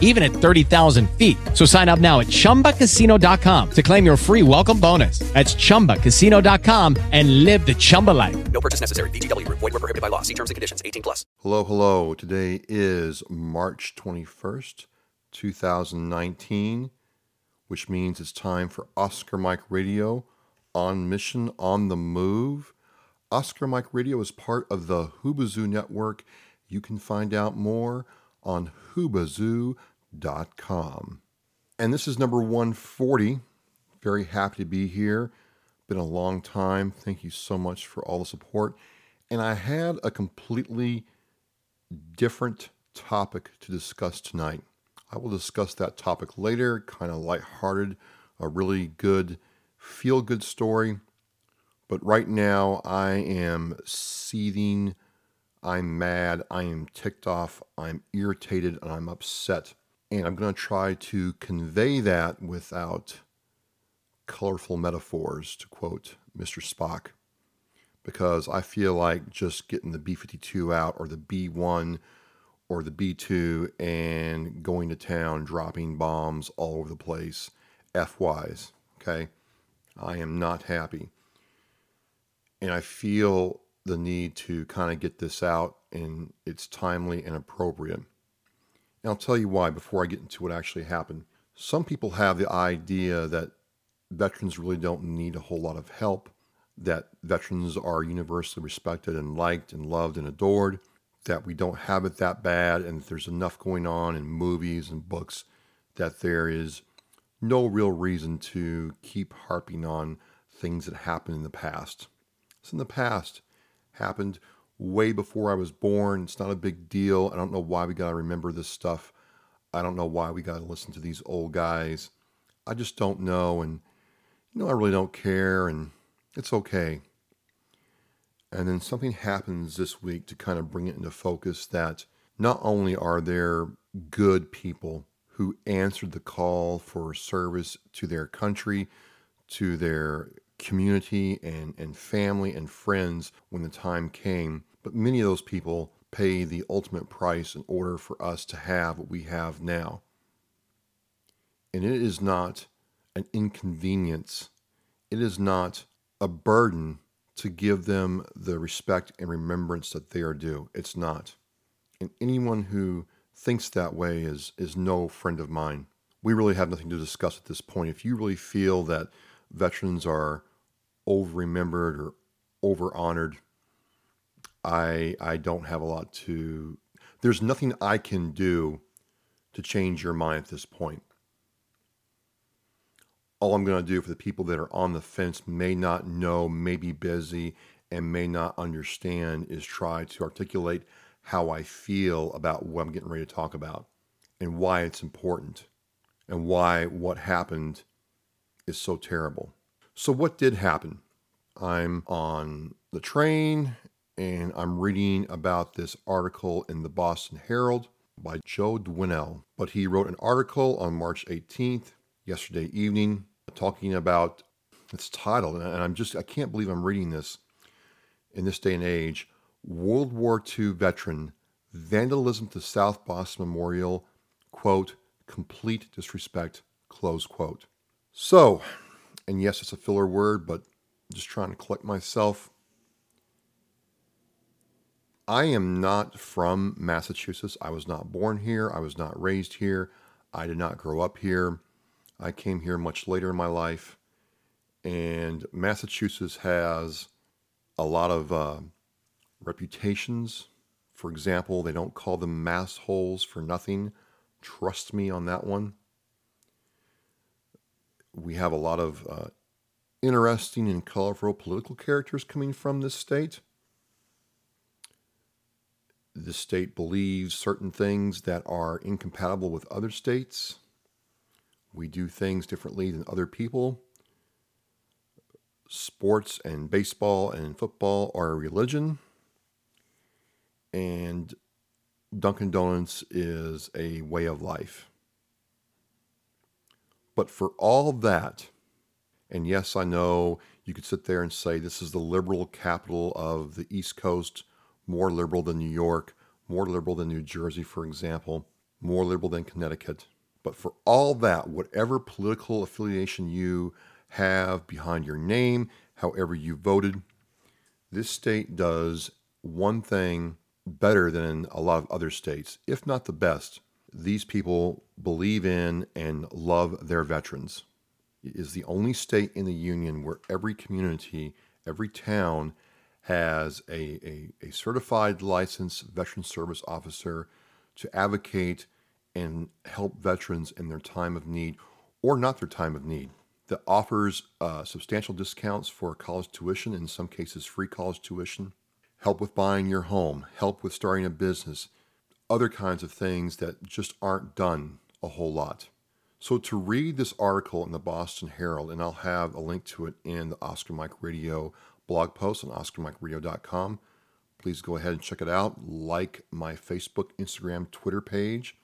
even at 30,000 feet. So sign up now at chumbacasino.com to claim your free welcome bonus. That's chumbacasino.com and live the Chumba life. No purchase necessary. VGW Group. Void were prohibited by law. See terms and conditions. 18 plus. Hello, hello. Today is March 21st, 2019, which means it's time for Oscar Mike Radio on mission on the move. Oscar Mike Radio is part of the Hoobazoo Network. You can find out more on hoobazoo.com. And this is number 140. Very happy to be here. Been a long time. Thank you so much for all the support. And I had a completely different topic to discuss tonight. I will discuss that topic later, kind of lighthearted, a really good feel good story. But right now, I am seething. I'm mad. I am ticked off. I'm irritated and I'm upset. And I'm going to try to convey that without colorful metaphors, to quote Mr. Spock, because I feel like just getting the B 52 out or the B 1 or the B 2 and going to town, dropping bombs all over the place, F wise. Okay. I am not happy. And I feel the need to kind of get this out, and it's timely and appropriate. And I'll tell you why before I get into what actually happened. Some people have the idea that veterans really don't need a whole lot of help, that veterans are universally respected and liked and loved and adored, that we don't have it that bad, and that there's enough going on in movies and books that there is no real reason to keep harping on things that happened in the past. It's in the past. Happened way before I was born. It's not a big deal. I don't know why we got to remember this stuff. I don't know why we got to listen to these old guys. I just don't know. And, you know, I really don't care. And it's okay. And then something happens this week to kind of bring it into focus that not only are there good people who answered the call for service to their country, to their community and, and family and friends when the time came. But many of those people pay the ultimate price in order for us to have what we have now. And it is not an inconvenience, it is not a burden to give them the respect and remembrance that they are due. It's not. And anyone who thinks that way is is no friend of mine. We really have nothing to discuss at this point. If you really feel that veterans are over remembered or over honored, I I don't have a lot to there's nothing I can do to change your mind at this point. All I'm going to do for the people that are on the fence may not know, may be busy, and may not understand is try to articulate how I feel about what I'm getting ready to talk about and why it's important and why what happened is so terrible. So, what did happen? I'm on the train and I'm reading about this article in the Boston Herald by Joe Dwinell. But he wrote an article on March 18th, yesterday evening, talking about its title. And I'm just, I can't believe I'm reading this in this day and age World War II veteran, vandalism to South Boston Memorial, quote, complete disrespect, close quote. So, and yes, it's a filler word, but I'm just trying to collect myself. I am not from Massachusetts. I was not born here. I was not raised here. I did not grow up here. I came here much later in my life. And Massachusetts has a lot of uh, reputations. For example, they don't call them mass holes for nothing. Trust me on that one. We have a lot of uh, interesting and colorful political characters coming from this state. The state believes certain things that are incompatible with other states. We do things differently than other people. Sports and baseball and football are a religion and Dunkin' Donuts is a way of life. But for all that, and yes, I know you could sit there and say this is the liberal capital of the East Coast, more liberal than New York, more liberal than New Jersey, for example, more liberal than Connecticut. But for all that, whatever political affiliation you have behind your name, however you voted, this state does one thing better than a lot of other states, if not the best. These people believe in and love their veterans. It is the only state in the union where every community, every town has a, a, a certified licensed veteran service officer to advocate and help veterans in their time of need or not their time of need that offers uh, substantial discounts for college tuition, in some cases, free college tuition, help with buying your home, help with starting a business, other kinds of things that just aren't done a whole lot. So, to read this article in the Boston Herald, and I'll have a link to it in the Oscar Mike Radio blog post on OscarMikeRadio.com, please go ahead and check it out. Like my Facebook, Instagram, Twitter page.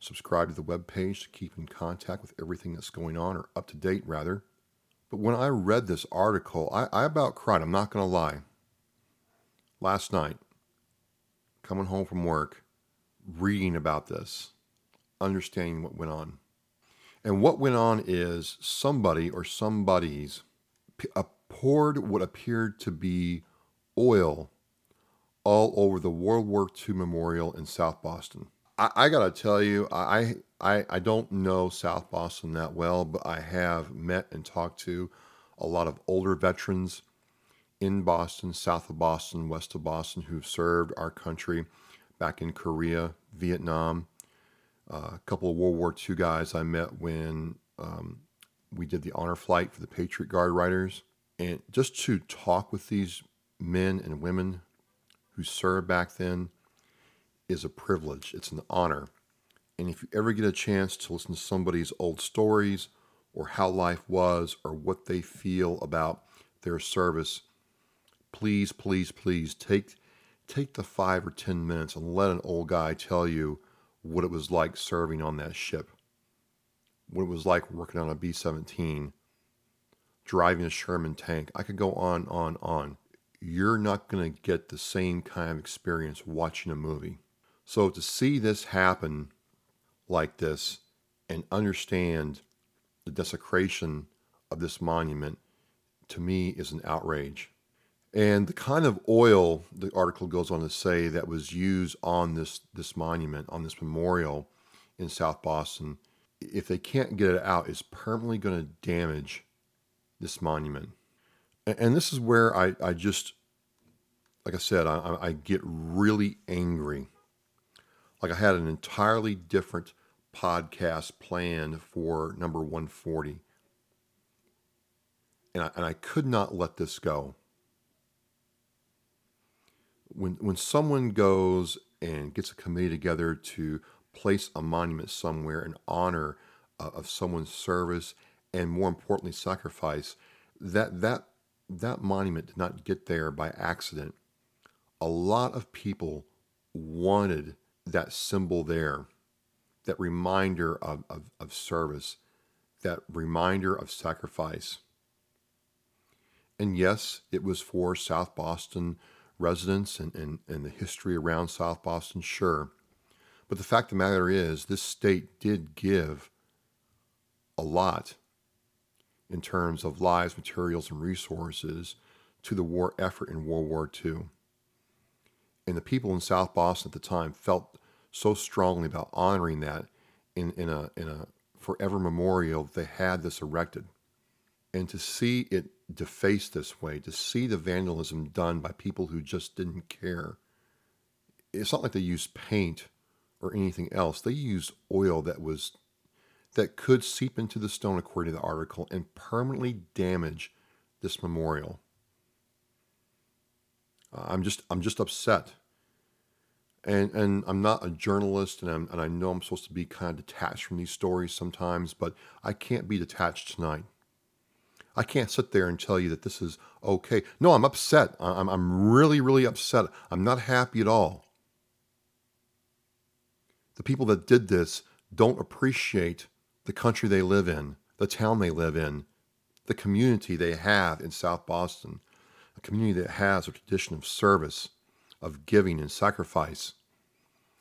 Subscribe to the web page to keep in contact with everything that's going on, or up to date, rather. But when I read this article, I, I about cried. I'm not going to lie. Last night, coming home from work, reading about this, understanding what went on. And what went on is somebody or somebody's uh, poured what appeared to be oil all over the World War II memorial in South Boston. I, I gotta tell you, I, I I don't know South Boston that well, but I have met and talked to a lot of older veterans in Boston, south of Boston, west of Boston, who've served our country back in Korea, Vietnam. Uh, a couple of World War II guys I met when um, we did the honor flight for the Patriot Guard Riders. And just to talk with these men and women who served back then is a privilege, it's an honor. And if you ever get a chance to listen to somebody's old stories or how life was or what they feel about their service, please, please, please take take the five or ten minutes and let an old guy tell you what it was like serving on that ship, what it was like working on a B 17, driving a Sherman tank. I could go on, on, on. You're not going to get the same kind of experience watching a movie. So to see this happen like this and understand the desecration of this monument to me is an outrage. And the kind of oil, the article goes on to say, that was used on this, this monument, on this memorial in South Boston, if they can't get it out, is permanently going to damage this monument. And, and, this is where I, I just, like I said, I, I get really angry. Like I had an entirely different podcast planned for number 140. And I, and I could not let this go when when someone goes and gets a committee together to place a monument somewhere in honor uh, of someone's service and more importantly sacrifice that that that monument did not get there by accident. A lot of people wanted that symbol there that reminder of, of, of service that reminder of sacrifice. And yes it was for south boston residents and, and, and the history around South Boston, sure. But the fact of the matter is, this state did give a lot in terms of lives, materials, and resources to the war effort in World War II. And the people in South Boston at the time felt so strongly about honoring that in, in, a, in a forever memorial that they had this erected. And to see it defaced this way, to see the vandalism done by people who just didn't care. It's not like they used paint or anything else. They used oil that was that could seep into the stone according to the article and permanently damage this memorial. Uh, I'm just I'm just upset. And and I'm not a journalist and I'm, and I know I'm supposed to be kind of detached from these stories sometimes, but I can't be detached tonight. I can't sit there and tell you that this is okay. No, I'm upset. I'm, I'm really, really upset. I'm not happy at all. The people that did this don't appreciate the country they live in, the town they live in, the community they have in South Boston, a community that has a tradition of service, of giving and sacrifice,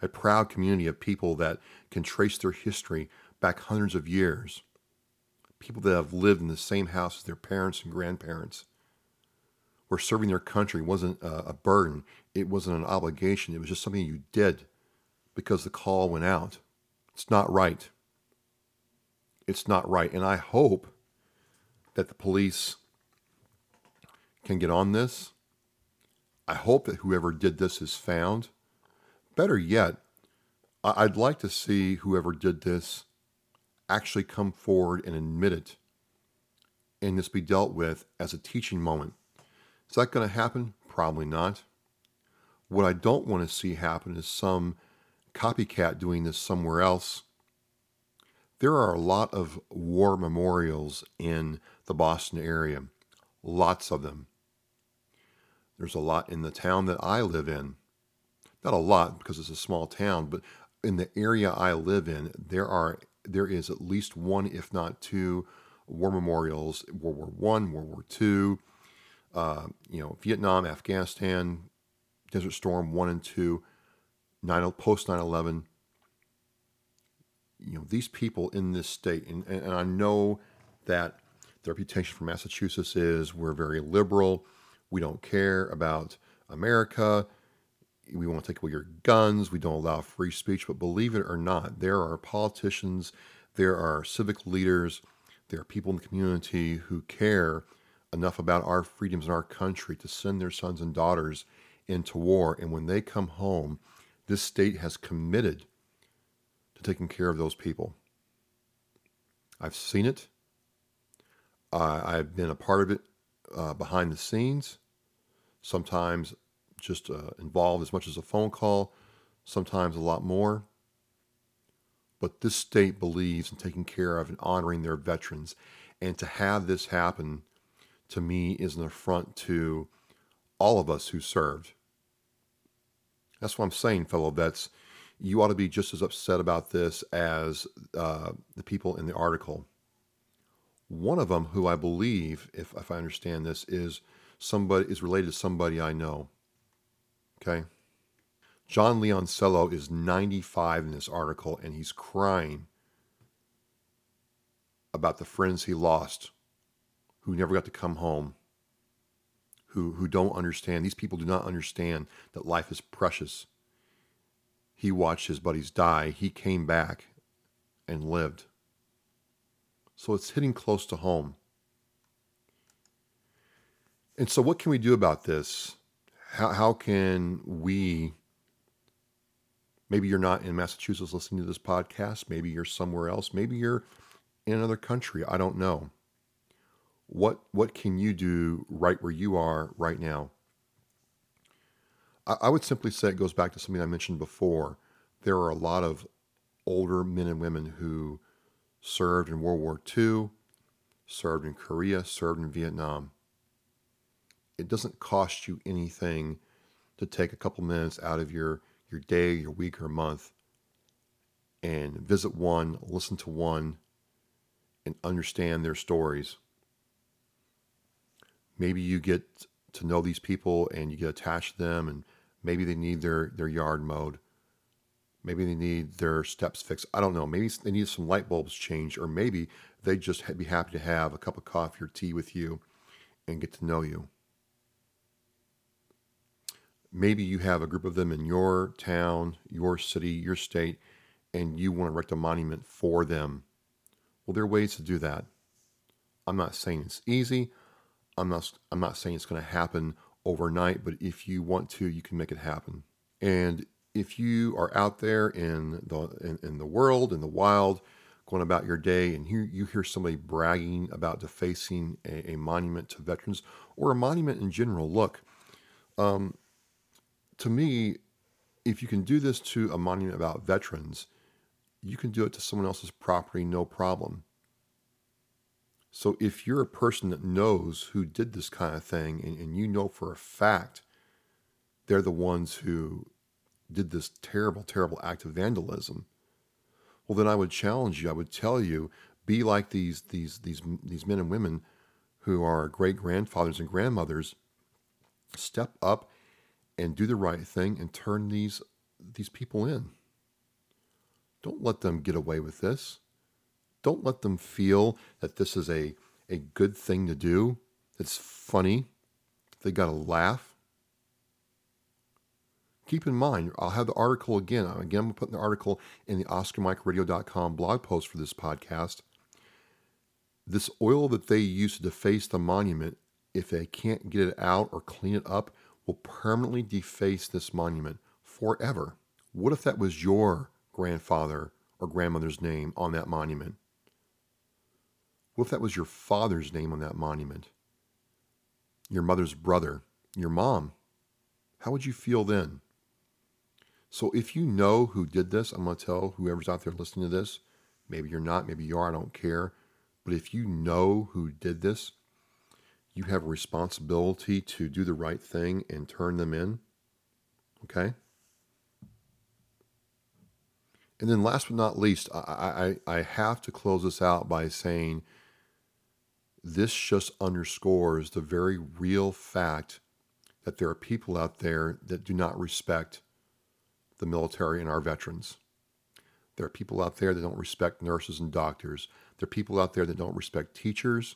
a proud community of people that can trace their history back hundreds of years, people that have lived in the same house as their parents and grandparents, where serving their country wasn't a, a burden, it wasn't an obligation, it was just something you did because the call went out. It's not right. It's not right. And I hope that the police can get on this. I hope that whoever did this is found. Better yet, I'd like to see whoever did this actually come forward and admit it and this be dealt with as a teaching moment. Is that going to happen? Probably not. What I don't want to see happen is some copycat doing this somewhere else. There are a lot of war memorials in the Boston area, lots of them. There's a lot in the town that I live in. Not a lot because it's a small town, but in the area I live in, there are there is at least one, if not two, war memorials: World War One, World War Two, uh, you know, Vietnam, Afghanistan, Desert Storm one and two, post 9/11. You know, these people in this state, and, and I know that the reputation for Massachusetts is we're very liberal. We don't care about America. We won't take away your guns. We don't allow free speech. But believe it or not, there are politicians, there are civic leaders, there are people in the community who care enough about our freedoms in our country to send their sons and daughters into war. And when they come home, this state has committed to taking care of those people. I've seen it. Uh, I've been a part of it uh, behind the scenes, sometimes just uh, involved as much as a phone call, sometimes a lot more. But this state believes in taking care of and honoring their veterans. And to have this happen to me is an affront to all of us who served. That's what I'm saying, fellow vets. You ought to be just as upset about this as uh, the people in the article. One of them, who I believe, if, if I understand this, is somebody is related to somebody I know. Okay. John Leoncello is 95 in this article, and he's crying about the friends he lost who never got to come home, who, who don't understand. These people do not understand that life is precious. He watched his buddies die. He came back and lived. So it's hitting close to home. And so, what can we do about this? How, how can we? Maybe you're not in Massachusetts listening to this podcast. Maybe you're somewhere else. Maybe you're in another country. I don't know. What what can you do right where you are right now? I, I would simply say it goes back to something I mentioned before. There are a lot of older men and women who served in World War II, served in Korea, served in Vietnam. It doesn't cost you anything to take a couple minutes out of your, your day, your week, or month and visit one, listen to one, and understand their stories. Maybe you get to know these people and you get attached to them, and maybe they need their, their yard mowed Maybe they need their steps fixed. I don't know. Maybe they need some light bulbs changed, or maybe they'd just be happy to have a cup of coffee or tea with you and get to know you. Maybe you have a group of them in your town, your city, your state, and you want to erect a monument for them. Well, there are ways to do that. I'm not saying it's easy. I'm not. I'm not saying it's going to happen overnight. But if you want to, you can make it happen. And if you are out there in the in, in, the world in the wild going about your day and you, you hear somebody bragging about defacing a, a monument to veterans or a monument in general look um, to me if you can do this to a monument about veterans you can do it to someone else's property no problem so if you're a person that knows who did this kind of thing and, and you know for a fact they're the ones who did this terrible, terrible act of vandalism, well, then I would challenge you. I would tell you, be like these these these these men and women who are great grandfathers and grandmothers. Step up and do the right thing and turn these these people in. Don't let them get away with this. Don't let them feel that this is a, a good thing to do. It's funny. They got to laugh. Keep in mind, I'll have the article again. Again, I'm putting the article in the OscarMikeRadio.com blog post for this podcast. This oil that they use to deface the monument, if they can't get it out or clean it up, will permanently deface this monument forever. What if that was your grandfather or grandmother's name on that monument? What if that was your father's name on that monument? Your mother's brother, your mom? How would you feel then? So if you know who did this, I'm going to tell whoever's out there listening to this, maybe you're not, maybe you are, I don't care. But if you know who did this, you have a responsibility to do the right thing and turn them in. Okay? And then last but not least, I, I, I have to close this out by saying this just underscores the very real fact that there are people out there that do not respect the military and our veterans. There are people out there that don't respect nurses and doctors. There are people out there that don't respect teachers,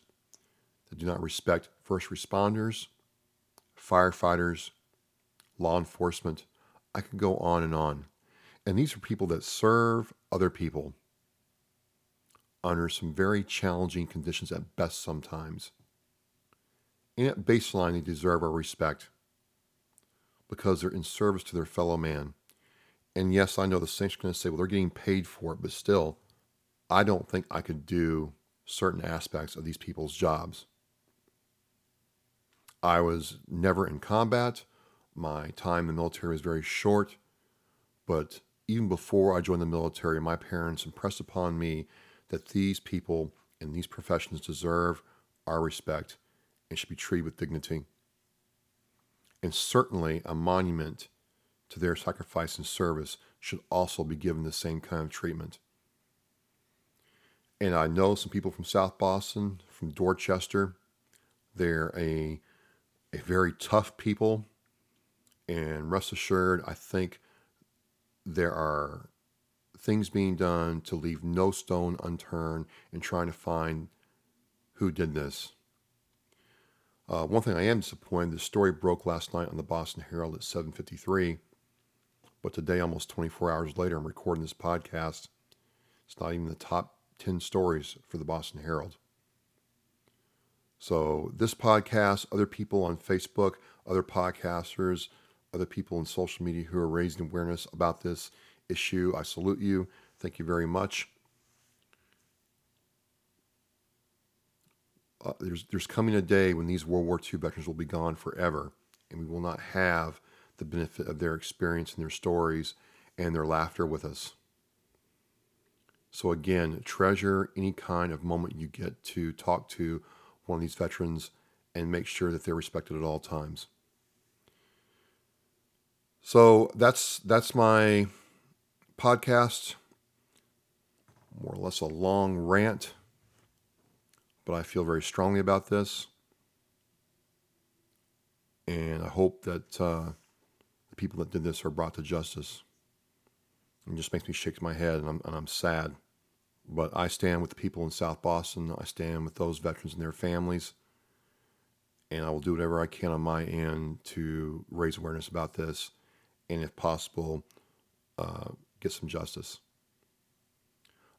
that do not respect first responders, firefighters, law enforcement. I could go on and on. And these are people that serve other people under some very challenging conditions at best sometimes. And at baseline, they deserve our respect because they're in service to their fellow man. And yes, I know the Saints are going to say, well, they're getting paid for it, but still, I don't think I could do certain aspects of these people's jobs. I was never in combat. My time in the military was very short. But even before I joined the military, my parents impressed upon me that these people and these professions deserve our respect and should be treated with dignity. And certainly a monument to their sacrifice and service should also be given the same kind of treatment. And I know some people from South Boston, from Dorchester. They're a, a very tough people. And rest assured, I think there are things being done to leave no stone unturned in trying to find who did this. Uh, one thing I am disappointed, the story broke last night on the Boston Herald at 753, but today, almost 24 hours later, I'm recording this podcast. It's not even the top 10 stories for the Boston Herald. So, this podcast, other people on Facebook, other podcasters, other people in social media who are raising awareness about this issue. I salute you. Thank you very much. Uh, there's, there's coming a day when these World War II veterans will be gone forever, and we will not have the benefit of their experience and their stories and their laughter with us. So, again, treasure any kind of moment you get to talk to one of these veterans and make sure that they're respected at all times. So that's that's my podcast. More or less a long rant, but I feel very strongly about this, and I hope that uh, the people that did this are brought to justice. It just makes me shake my head, and I'm and I'm sad. But I stand with the people in South Boston. I stand with those veterans and their families. And I will do whatever I can on my end to raise awareness about this and, if possible, uh, get some justice.